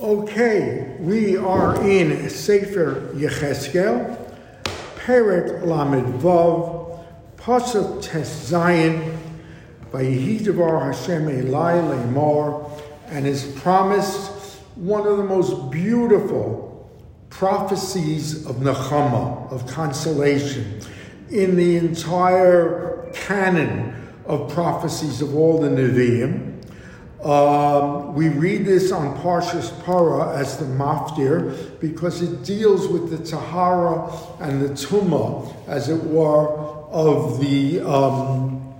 Okay, we are in Sefer Yechezkel, Perek Lamed Vav, Pasuk Tes Zayin, Vayihidavar Hashem Elai Lemar, and is promised one of the most beautiful prophecies of Nechama, of consolation, in the entire canon of prophecies of all the Nevi'im. Um, we read this on Parshas Para as the Maftir because it deals with the Tahara and the Tuma, as it were, of the um,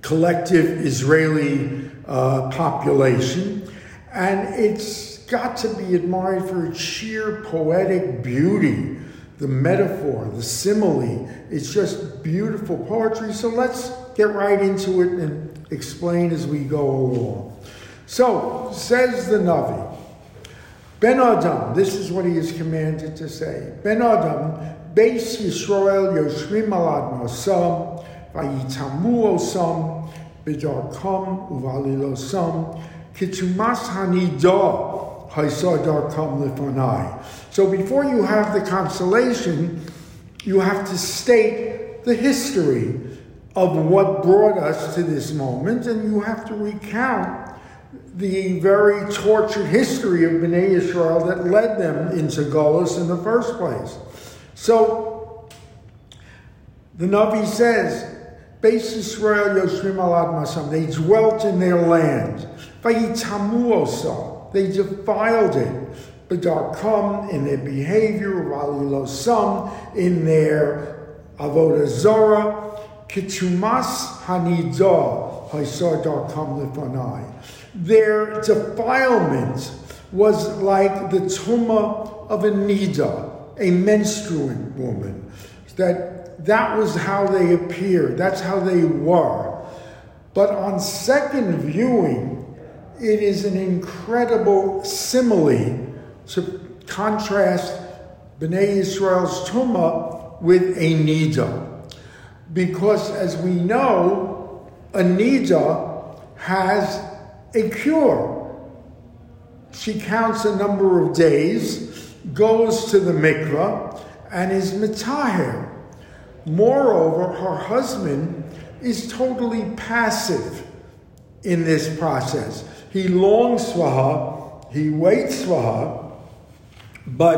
collective Israeli uh, population. And it's got to be admired for its sheer poetic beauty, the metaphor, the simile. It's just beautiful poetry. So let's get right into it and explain as we go along. So, says the Navi, Ben Adam, this is what he is commanded to say. Ben Adam, Beis Yisrael Yoshrim Alad Mosam, Vayitamu Osam, Bidarkam Uvalilosam, Kitumas Hanida, Haisadarkam Lifanai. So before you have the consolation, you have to state the history of what brought us to this moment, and you have to recount the very tortured history of Bnei Israel that led them into Golos in the first place. So, the Navi says, Beis Israel Yoshrim Alad Masam, they dwelt in their land. They defiled it. B'darkam, in their behavior, Valilosam, in their Avodah Zorah, Kitumas Hanida Haisadar Lefanai. Their defilement was like the tuma of a nida, a menstruant woman. That that was how they appeared. That's how they were. But on second viewing, it is an incredible simile to contrast Bnei Israel's tuma with a nida because as we know, a nida has a cure. She counts a number of days, goes to the mikvah, and is mitaher. Moreover, her husband is totally passive in this process. He longs for her, he waits for her, but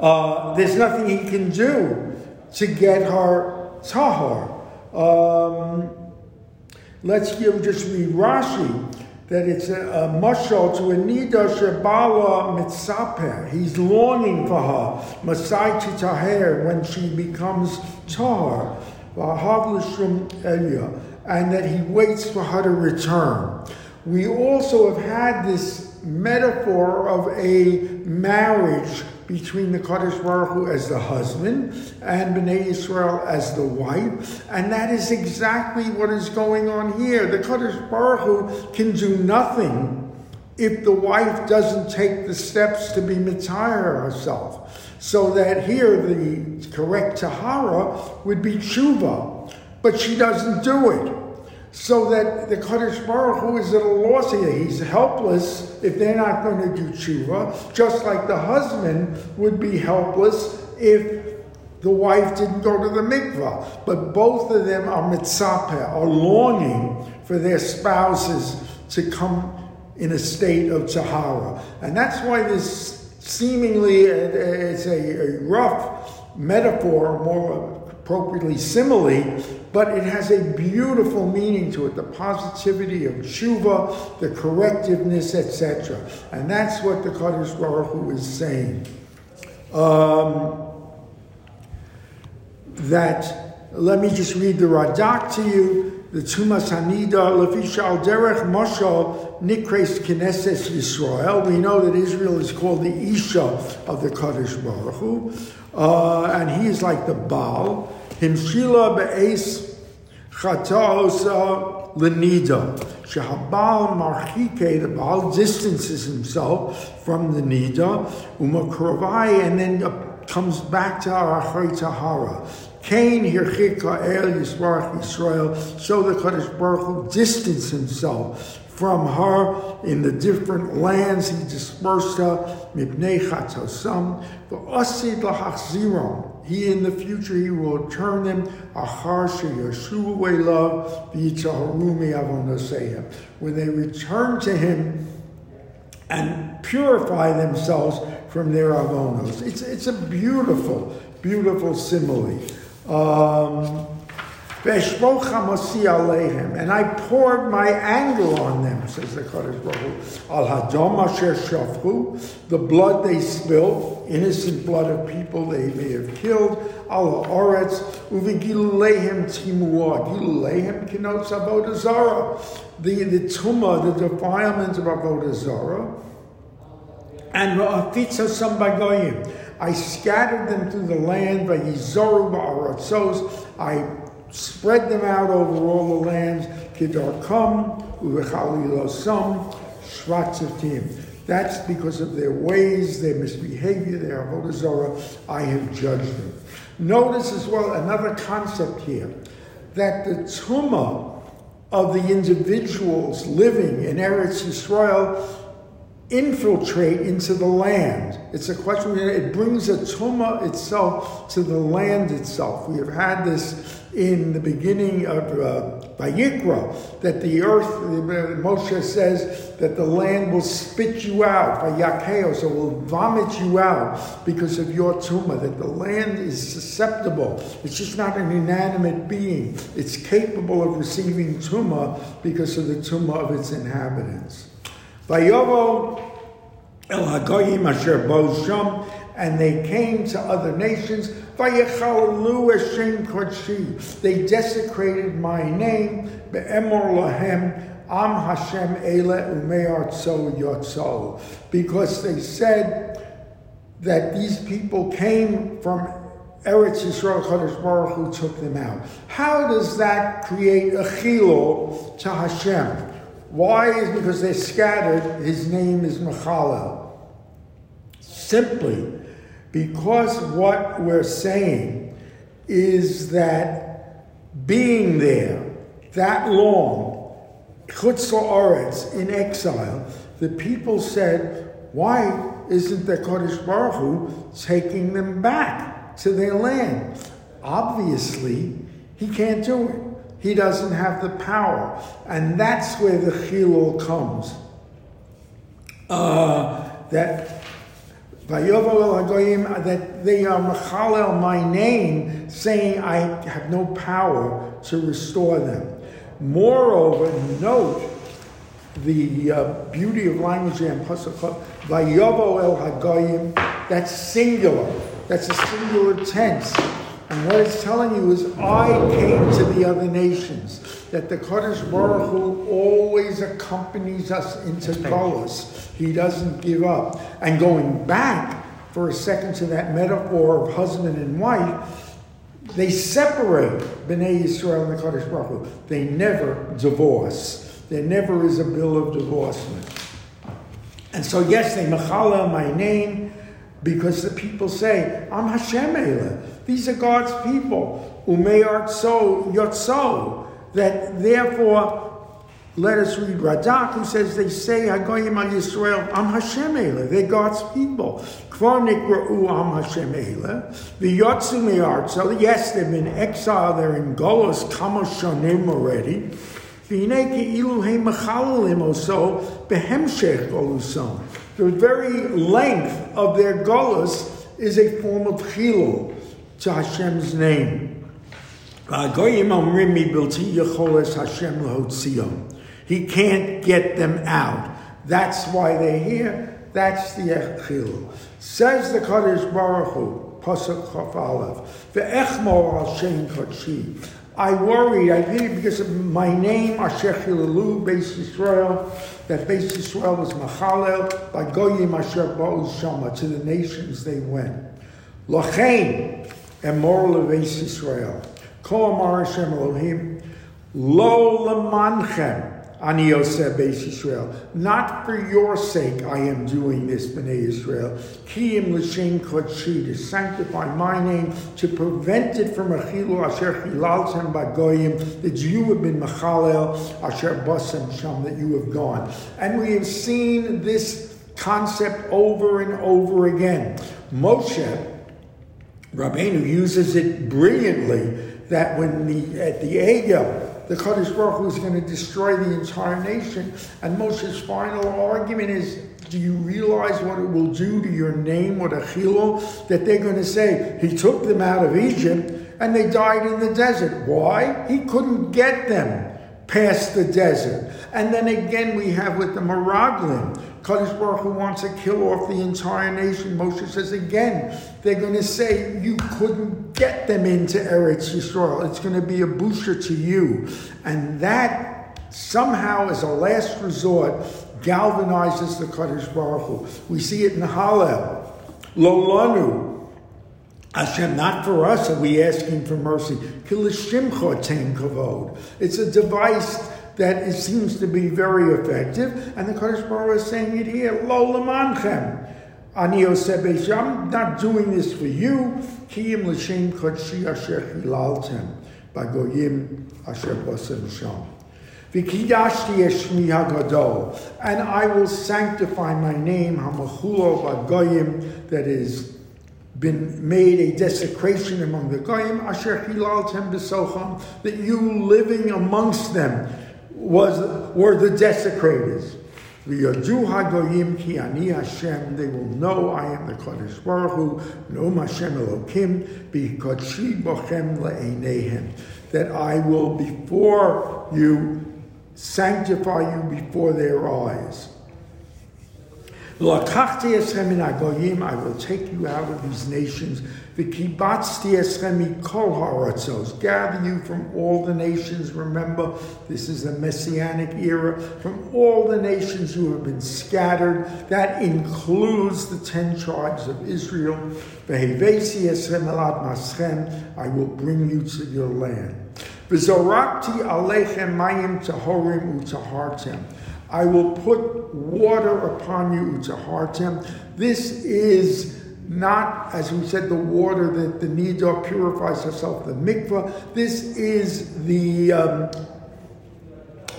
uh, there's nothing he can do to get her tahar. Um, let's give just read Rashi that it's a, a to a nida shebala mitzaper. He's longing for her, masai taher, when she becomes tar, vahavlishum elia, and that he waits for her to return. We also have had this metaphor of a marriage between the Kaddish Baruch as the husband and Bnei Israel as the wife. And that is exactly what is going on here. The Kaddish Baruch can do nothing if the wife doesn't take the steps to be mitire herself. So that here the correct Tahara would be tshuva, but she doesn't do it so that the Kaddish Baruch Hu is at a loss here. He's helpless if they're not going to do tshuva, just like the husband would be helpless if the wife didn't go to the mikvah. But both of them are mitzapeh, are longing for their spouses to come in a state of tahara. And that's why this seemingly uh, uh, it's a, a rough metaphor, more appropriately simile, but it has a beautiful meaning to it the positivity of tshuva, the correctiveness, etc. And that's what the Kaddish Baruch Hu is saying. Um, that, let me just read the Radak to you. The Tumas Hanida, Lefishal Derech Mashal, Nikres Knesset Yisrael. We know that Israel is called the Isha of the Kaddish Baruch Hu. Uh, and he is like the Baal. Himshila be'es chataosa lenida. Shehabal marchike, the Baal distances himself from the nida, umakravai, and then comes back to Arachai Tahara. Cain hirchika el Yisrach Yisrael, so the Kaddish Baruch Hu distanced himself from her in the different lands. He dispersed her. Mipnei chatzosam. V'asid lahachziron. He in the future he will turn them achar sheyashu love v'yitzaharumi avonoseim. When they return to him and purify themselves from their avonos. It's, it's a beautiful, beautiful simile. Um, and I poured my anger on them, says the Kadosh Baruch Al Asher the blood they spilled, innocent blood of people they may have killed, Al Oretz, Uvigilulehem Timua, Gilulehem Kinot Avodah the, the tumah, the defilement of Avodah Zara, and Ra'afitza Sambagoyim. I scattered them through the land, Vayizoru Ba'aratzos, I spread them out over all the lands, Kidarkam, Uvechalilosam, Shvatzatim. That's because of their ways, their misbehavior, their avodah I have judged them. Notice as well another concept here that the tumah of the individuals living in Eretz Yisrael infiltrate into the land. It's a question, it brings a tumah itself to the land itself. We have had this in the beginning of uh, Vayikra, that the earth, Moshe says that the land will spit you out, Vayakeo, so will vomit you out because of your tumah, that the land is susceptible. It's just not an inanimate being. It's capable of receiving tumah because of the tumah of its inhabitants. Vayovo el hagoyim asher bo sham, and they came to other nations. Vayechalu Hashem kodshi. They desecrated my name. Be'emor lahem am Hashem ele umeartso yotso. Because they said that these people came from Eretz Yisrael Chodesh Baruch Hu took them out. How does that create a chilul to Hashem? Why is because they scattered, his name is Machalel. Simply because what we're saying is that being there that long, Chutz Oretz, in exile, the people said, why isn't the Kodesh Baruch Hu taking them back to their land? Obviously, he can't do it. He doesn't have the power. And that's where the chilul comes. Uh, that that they are machalel my name, saying I have no power to restore them. Moreover, note the uh, beauty of language and pasuk vayovo el hagoyim. That's singular. That's a singular tense. And what it's telling you is, I came to the other nations. That the Kaddish Baruch Hu always accompanies us into Golas. He doesn't give up. And going back for a second to that metaphor of husband and wife, they separate Bnei Yisrael and the Kaddish Baruch Hu. They never divorce. There never is a bill of divorcement. And so, yes, they machala my name because the people say, I'm Hashem Elah. These are God's people. Umeyart so yotso. That therefore, let us read Radak, who says they say Hagoyim al Yisrael, Am Hashem Elah. They're God's people. Kvar nikra'u Am Hashem Elah. The Yotsu Meyart. So yes, they've been exiled. They're in Golos Kama Shonim already. The very length of their golas is a form of chilul to Hashem's name. He can't get them out. That's why they're here. That's the Echil. Says the Kadosh Baruch Hu, Pasuk Chaf Aleph, Ve'echmor al Shem. I worried, I pity because of my name, Asher Chilalu, Beis Yisrael, that Beis Yisrael was Machalel, by Goyim Asher Bo'uz Shama, to the nations they went. Lachain, and moral of Israel. Kol Amar Hashem Elohim, Lo Lemanchem, Ani Yosef Beis Israel. Not for your sake I am doing this, Bnei Israel. Kiyim l'shem kodshi, to sanctify my name, to prevent it from achilu asher chilaltem bagoyim, that you have been machalel asher basem sham, that you have gone. And we have seen this concept over and over again. Moshe, Rabbeinu uses it brilliantly that when the at the Egel, the Kaddish Baruch Hu is going to destroy the entire nation. And Moshe's final argument is, do you realize what it will do to your name, what a chilo? That they're going to say, he took them out of Egypt and they died in the desert. Why? He couldn't get them past the desert. And then again we have with the Meraglim, Kaddish Baruch Hu wants to kill off the entire nation. Moshe says again, they're going to say you couldn't get them into Eretz Yisrael. It's going to be a busha to you. And that somehow, as a last resort, galvanizes the Kaddish Baruch Hu. We see it in Hallel. Lolanu. Hashem, not for us are we asking for mercy. It's a device that it seems to be very effective. And the Kaddish Baruch is saying it here, Lo lemanchem. Ani I'm not doing this for you. Kiyim l'shem kodshi asher chilaltem. Bagoyim asher basem sham. V'kidashti eshmi hagadol. And I will sanctify my name, hamachulo bagoyim, that is been made a desecration among the goyim, asher hilaltem b'socham, that you living amongst them was, were the desecrators. Hagoyim ki ani Hashem, they will know I am the Kodesh Baruch Hu, no Hashem Elokim, b'kodshi bochem le'einehem, that I will before you sanctify you before their eyes. I will take you out of these nations. Gather you from all the nations. Remember, this is a messianic era. From all the nations who have been scattered. That includes the ten tribes of Israel. I will bring you to your land. Alechem mayim. I will put water upon you to hartem. This is not, as we said, the water that the Nidar purifies herself, the mikvah. This is the um,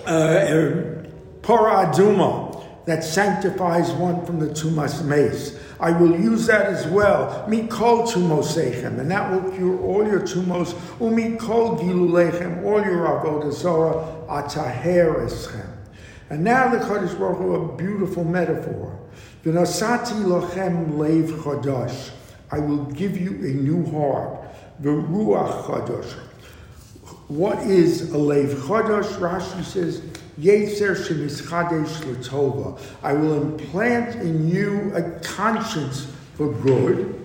uh, paraduma that sanctifies one from the tumas meis. I will use that as well. Mikol tumosechem, and that will cure all your tumos. Umikol gilulechem, all your avodah zorah, ataher eschem. And now the Kaddish Baruch Hu, a beautiful metaphor. V'nasati lochem lev chadash. I will give you a new heart. V'ruach chadash. What is a lev chadash? Rashi says, Yetzer shemischadesh l'tova. I will implant in you a conscience for good.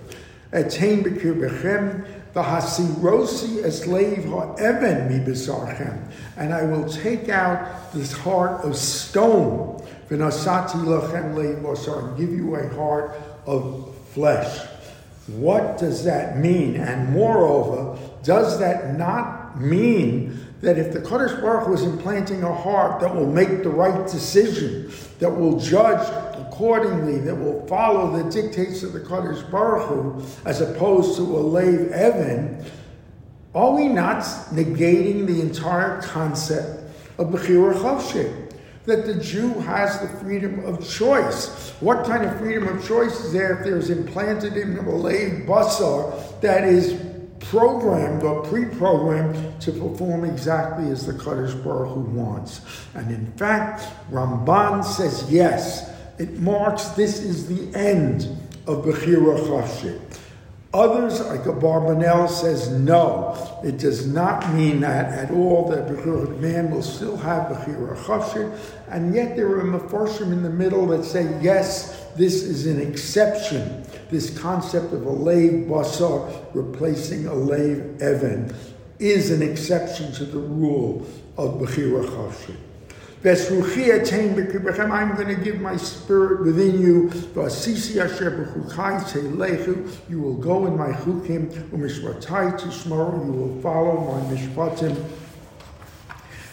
Attain b'kir bechem V'hasirosi esleiv ha'even mi besarchem. And I will take out this heart of stone. V'nasati lachem leiv and give you a heart of flesh. What does that mean? And moreover, does that not mean that if the Kaddish Baruch was implanting a heart that will make the right decision, that will judge accordingly, that will follow the dictates of the Kaddish Baruch Hu, as opposed to a lave Evan, are we not negating the entire concept of Bechira Chavshik? That the Jew has the freedom of choice. What kind of freedom of choice is there if there's implanted in a lave basar that is programmed or pre-programmed to perform exactly as the Kaddish Baruch Hu wants. And in fact, Ramban says yes, it marks this is the end of Bechira Chafshik. Others, like Abarbanel, says no. It does not mean that at all, that Bechira, man will still have Bechira Chafshik, and yet there are Mefarshim in the middle that say yes, this is an exception. This concept of a lave basar replacing a lave evan is an exception to the rule of Bechira Chafshik. I'm going to give my spirit within you. You will go in my chukim, you will follow my mishpatim.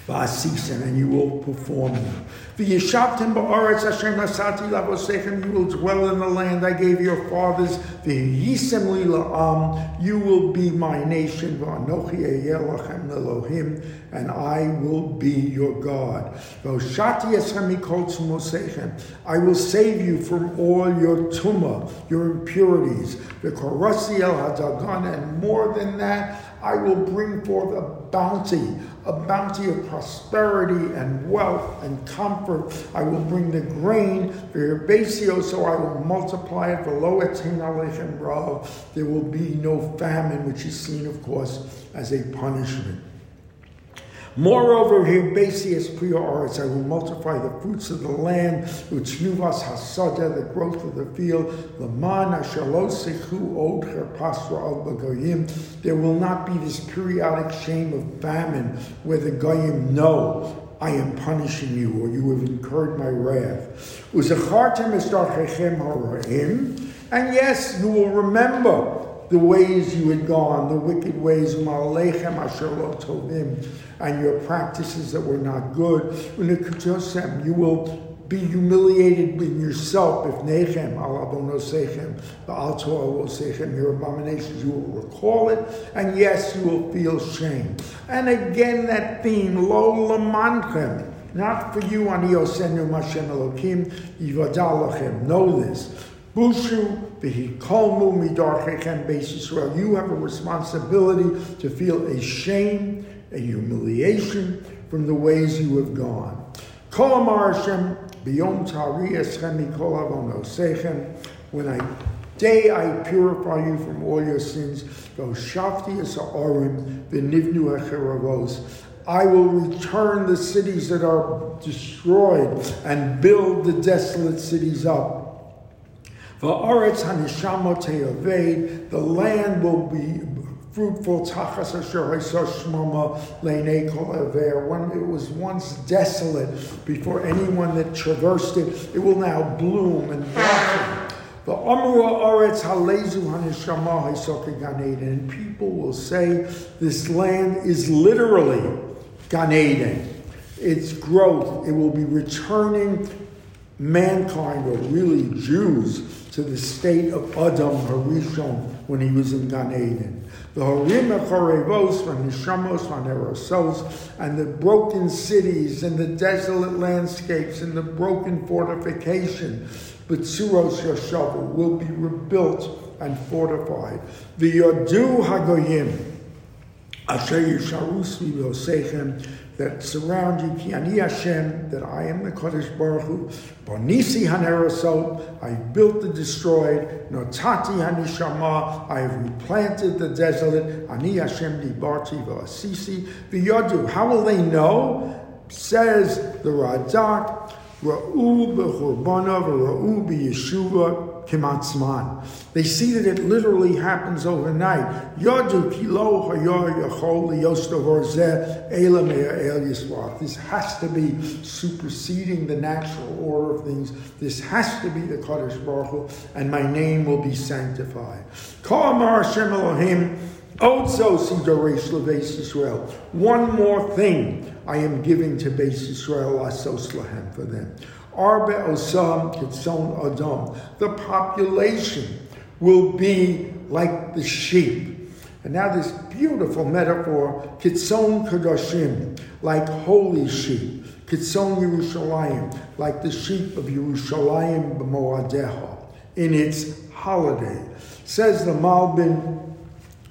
V'asisim, and you will perform them. You will dwell in the land I gave your fathers. La'am, um, you will be my nation. And I will be your God. I will save you from all your tumah, your impurities. And more than that, I will bring forth a bounty, a bounty of prosperity and wealth and comfort. I will bring the grain for your basio, so I will multiply it. And rav, there will be no famine, which is seen, of course, as a punishment. Moreover, here Basius Prioris, I will multiply the fruits of the land, Uchnuvas Hasada, the growth of the field, Laman Ashalosichu Od Pasra al. There will not be this periodic shame of famine where the Goyim know I am punishing you, or you have incurred my wrath. And yes, you will remember the ways you had gone, the wicked ways, and your practices that were not good. You will be humiliated in yourself if nechem alabonosechem, the altoavosechem, your abominations, you will recall it, and yes, you will feel shame. And again, that theme, lo lamanchem, not for you, ani osenu mashem elokim, yivadalachem. Know this. Bushu Yisrael. You have a responsibility to feel a shame, a humiliation from the ways you have gone. When I day I purify you from all your sins. V'oshafti es ha'orim v'nivnu echeravos. I will return the cities that are destroyed and build the desolate cities up. Va'aretz hanishamo te'oved, the land will be fruitful. Tachas asher shmama le'nei kol When it was once desolate before anyone that traversed it, it will now bloom and blossom. The Amra Aretz Halezu Hanishama. And people will say this land is literally Gan Eden. Its growth, it will be returning mankind, or really Jews, to the state of Adam Harishon when he was in Gan Eden. The Harim Echarevos, from Nishamos, from Erosos, and the broken cities and the desolate landscapes and the broken fortification, but Suros Yoshavu will be rebuilt and fortified. The Yodu Hagoyim, Asher Yisharus Vivosechem, that surround you, Ki Ani Hashem, that I am the Kodesh Baruch Hu, Bonisi Hanerosot, I built the destroyed, Notati Hanishama, I have replanted the desolate, Ani Hashem Dibarti V'asisi, V'yodu, how will they know? Says the Radak, Ra'u b'churbanav, Ra'u b'yeshuva, kimatzman. They see that it literally happens overnight. Yadu kilo yisrach. This has to be superseding the natural order of things. This has to be the Kadosh Baruch Hu, and my name will be sanctified. Kamar amar Hashem Elohim, also see Doresh Leves Israel. One more thing I am giving to Beis Israel, Asos Lahem, for them. Arbe Osam Kitson Adam. The population will be like the sheep. And now this beautiful metaphor, Kitson Kadoshim, like holy sheep. Kitson Yerushalayim, like the sheep of Yerushalayim b'moadeha, in its holiday. Says the Malbim,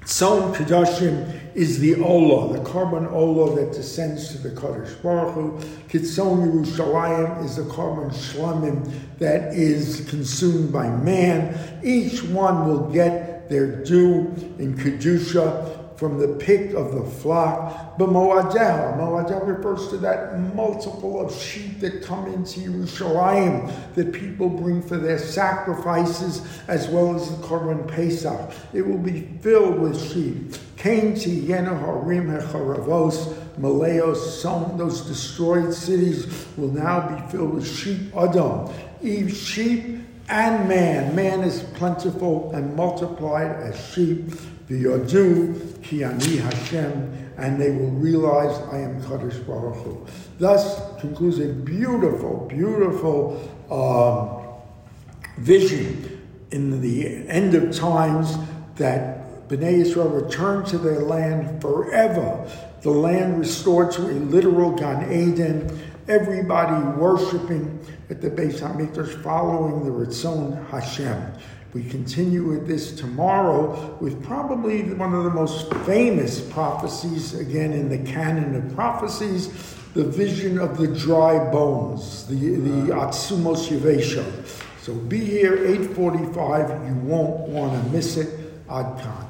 Tzon Kadoshim is the Ola, the korban Ola that descends to the Kadosh Baruch Hu. Kitzon Yerushalayim is the korban Shlamim that is consumed by man. Each one will get their due in Kedusha from the pick of the flock. But Moadel, Moadel refers to that multiple of sheep that come into Yerushalayim that people bring for their sacrifices as well as the Korban Pesach. It will be filled with sheep. Cain tiyena harim hecharavos, Maleos, some those destroyed cities will now be filled with sheep Adam. Eve sheep and man. Man is plentiful and multiplied as sheep. Yadu, Ki Ani Hashem, and they will realize I am Kadosh Baruch Hu. Thus concludes a beautiful, beautiful um, vision in the end of times that Bnei Israel return to their land forever. The land restored to a literal Gan Eden. Everybody worshiping at the Beis Hamikdash, following the Ritzon Hashem. We continue with this tomorrow with probably one of the most famous prophecies, again in the canon of prophecies, the vision of the dry bones, the, the Yevesha. So be here 8.45. You won't want to miss it. Ad.